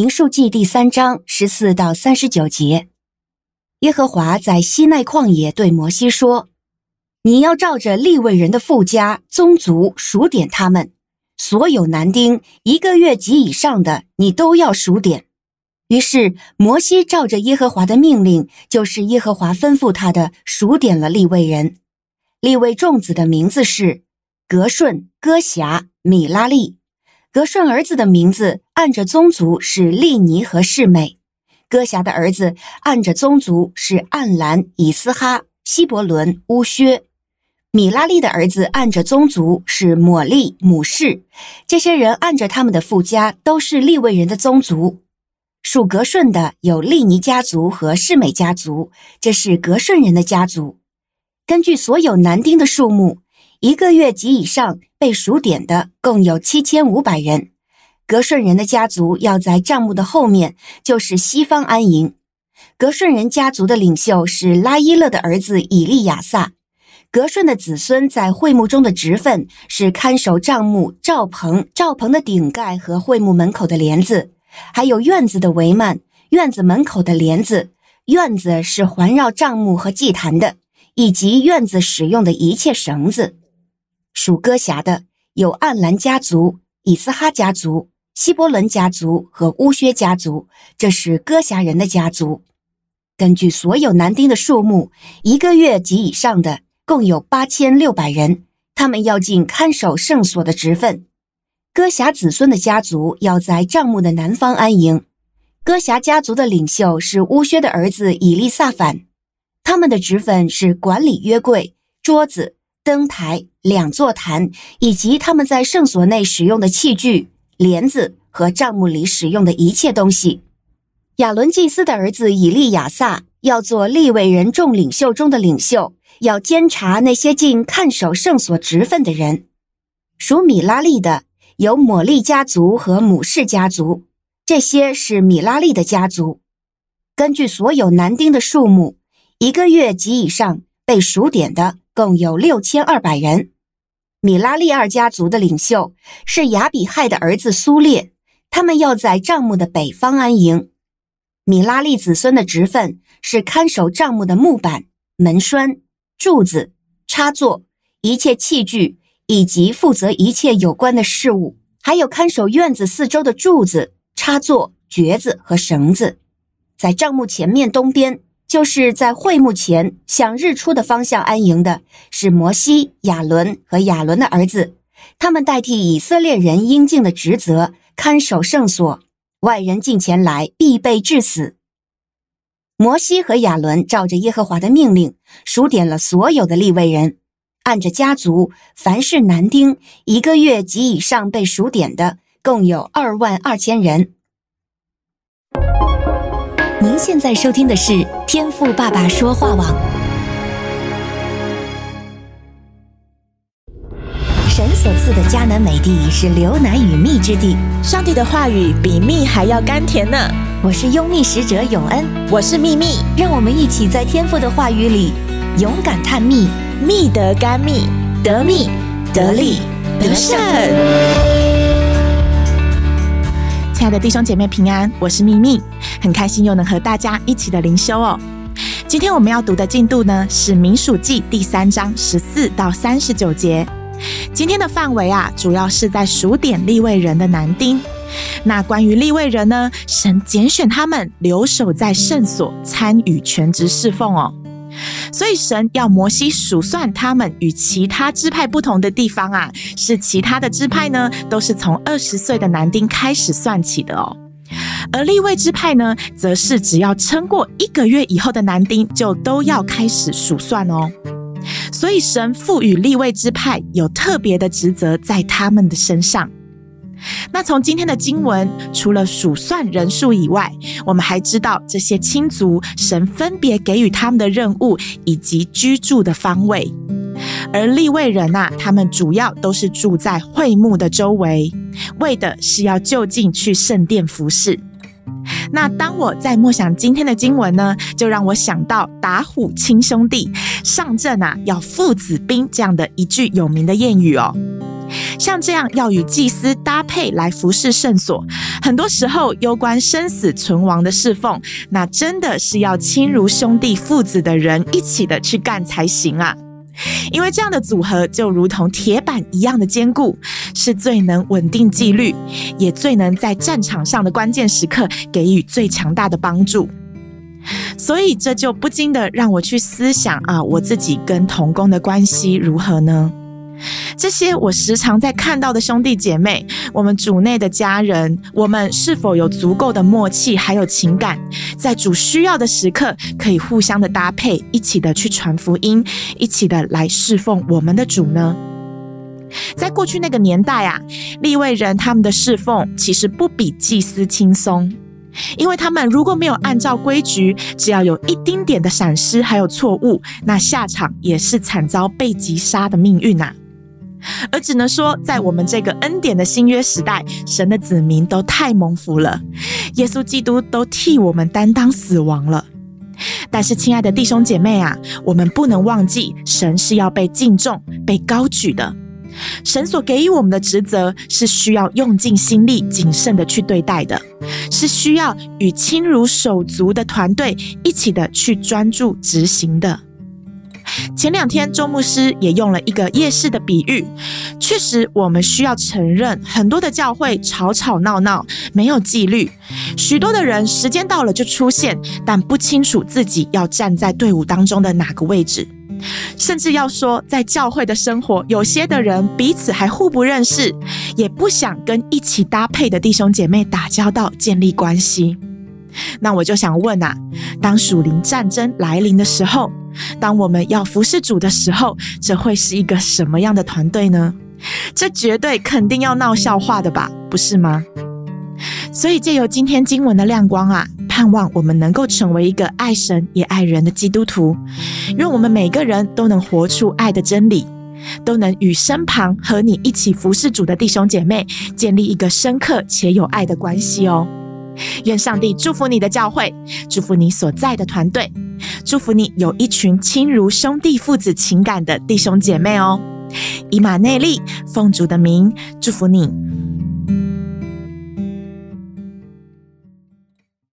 民数记第三章十四到三十九节，耶和华在西奈旷野对摩西说：“你要照着利未人的父家宗族数点他们，所有男丁一个月及以上的，你都要数点。”于是摩西照着耶和华的命令，就是耶和华吩咐他的，数点了利未人。利未众子的名字是革顺、哥辖、米拉利。革顺儿子的名字按着宗族是利尼和示每，哥辖的儿子按着宗族是暗兰、以斯哈、希伯伦、乌薛，米拉利的儿子按着宗族是抹利、母示。这些人按着他们的父家都是利未人的宗族。属格顺的有利尼家族和示每家族，这是格顺人的家族。根据所有男丁的数目。一个月及以上被数点的共有七千五百人。格顺人的家族要在帐目的后面，就是西方安营。格顺人家族的领袖是拉伊勒的儿子以利亚撒。格顺的子孙在会幕中的职分是看守帐幕、帐篷、帐篷的顶盖和会幕门口的帘子，还有院子的帷幔、院子门口的帘子。院子是环绕帐幕和祭坛的，以及院子使用的一切绳子。属戈辖的有暗兰家族、以斯哈家族、希伯伦家族和乌薛家族，这是戈辖人的家族。根据所有男丁的数目，一个月及以上的共有八千六百人，他们要尽看守圣所的职分。戈辖子孙的家族要在帐幕的南方安营。戈辖家族的领袖是乌薛的儿子以利撒反，他们的职分是管理约柜、桌子、灯台。两座坛，以及他们在圣所内使用的器具、帘子和帐幕里使用的一切东西。亚伦祭司的儿子以利亚撒要做利未人众领袖中的领袖，要监察那些尽看守圣所职分的人。属米拉利的有抹利家族和母氏家族，这些是米拉利的家族。根据所有男丁的数目，一个月及以上被数点的。共有六千二百人。米拉利二家族的领袖是亚比亥的儿子苏列，他们要在帐幕的北方安营。米拉利子孙的职分是看守帐幕的木板、门栓、柱子、插座、一切器具，以及负责一切有关的事物，还有看守院子四周的柱子、插座、橛子和绳子。在帐幕前面东边。就是在会幕前向日出的方向安营的，是摩西、亚伦和亚伦的儿子，他们代替以色列人应尽的职责，看守圣所。外人进前来，必被治死。摩西和亚伦照着耶和华的命令，数点了所有的立位人，按着家族，凡是男丁一个月及以上被数点的，共有二万二千人。您现在收听的是天赋爸爸说话网。神所赐的迦南美地是流奶与蜜之地，上帝的话语比蜜还要甘甜呢。我是拥蜜使者永恩，我是蜜蜜，让我们一起在天赋的话语里勇敢探蜜，蜜得甘蜜，得蜜。得利。得胜。亲爱的弟兄姐妹平安，我是蜜蜜。很开心又能和大家一起的灵修哦。今天我们要读的进度呢是《民数记》第三章十四到三十九节。今天的范围啊，主要是在数点立位人的男丁。那关于立位人呢，神拣选他们留守在圣所，参与全职侍奉哦。所以神要摩西数算他们与其他支派不同的地方啊，是其他的支派呢，都是从二十岁的男丁开始算起的哦。而立位支派呢，则是只要撑过一个月以后的男丁，就都要开始数算哦。所以神赋予立位支派有特别的职责在他们的身上。那从今天的经文，除了数算人数以外，我们还知道这些亲族神分别给予他们的任务以及居住的方位。而利未人啊，他们主要都是住在会幕的周围，为的是要就近去圣殿服侍。那当我在默想今天的经文呢，就让我想到打虎亲兄弟，上阵啊要父子兵这样的一句有名的谚语哦。像这样要与祭司搭配来服侍圣所，很多时候攸关生死存亡的侍奉，那真的是要亲如兄弟父子的人一起的去干才行啊！因为这样的组合就如同铁板一样的坚固，是最能稳定纪律，也最能在战场上的关键时刻给予最强大的帮助。所以这就不禁的让我去思想啊，我自己跟童工的关系如何呢？这些我时常在看到的兄弟姐妹，我们主内的家人，我们是否有足够的默契，还有情感，在主需要的时刻，可以互相的搭配，一起的去传福音，一起的来侍奉我们的主呢？在过去那个年代啊，立位人他们的侍奉其实不比祭司轻松，因为他们如果没有按照规矩，只要有一丁点的闪失还有错误，那下场也是惨遭被击杀的命运啊。而只能说，在我们这个恩典的新约时代，神的子民都太蒙福了，耶稣基督都替我们担当死亡了。但是，亲爱的弟兄姐妹啊，我们不能忘记，神是要被敬重、被高举的。神所给予我们的职责，是需要用尽心力、谨慎的去对待的，是需要与亲如手足的团队一起的去专注执行的。前两天，周牧师也用了一个夜市的比喻。确实，我们需要承认，很多的教会吵吵闹闹，没有纪律。许多的人时间到了就出现，但不清楚自己要站在队伍当中的哪个位置。甚至要说，在教会的生活，有些的人彼此还互不认识，也不想跟一起搭配的弟兄姐妹打交道、建立关系。那我就想问啊，当属灵战争来临的时候，当我们要服侍主的时候，这会是一个什么样的团队呢？这绝对肯定要闹笑话的吧，不是吗？所以借由今天经文的亮光啊，盼望我们能够成为一个爱神也爱人的基督徒，愿我们每个人都能活出爱的真理，都能与身旁和你一起服侍主的弟兄姐妹建立一个深刻且有爱的关系哦。愿上帝祝福你的教会，祝福你所在的团队，祝福你有一群亲如兄弟父子情感的弟兄姐妹哦。以马内利，奉主的名祝福你。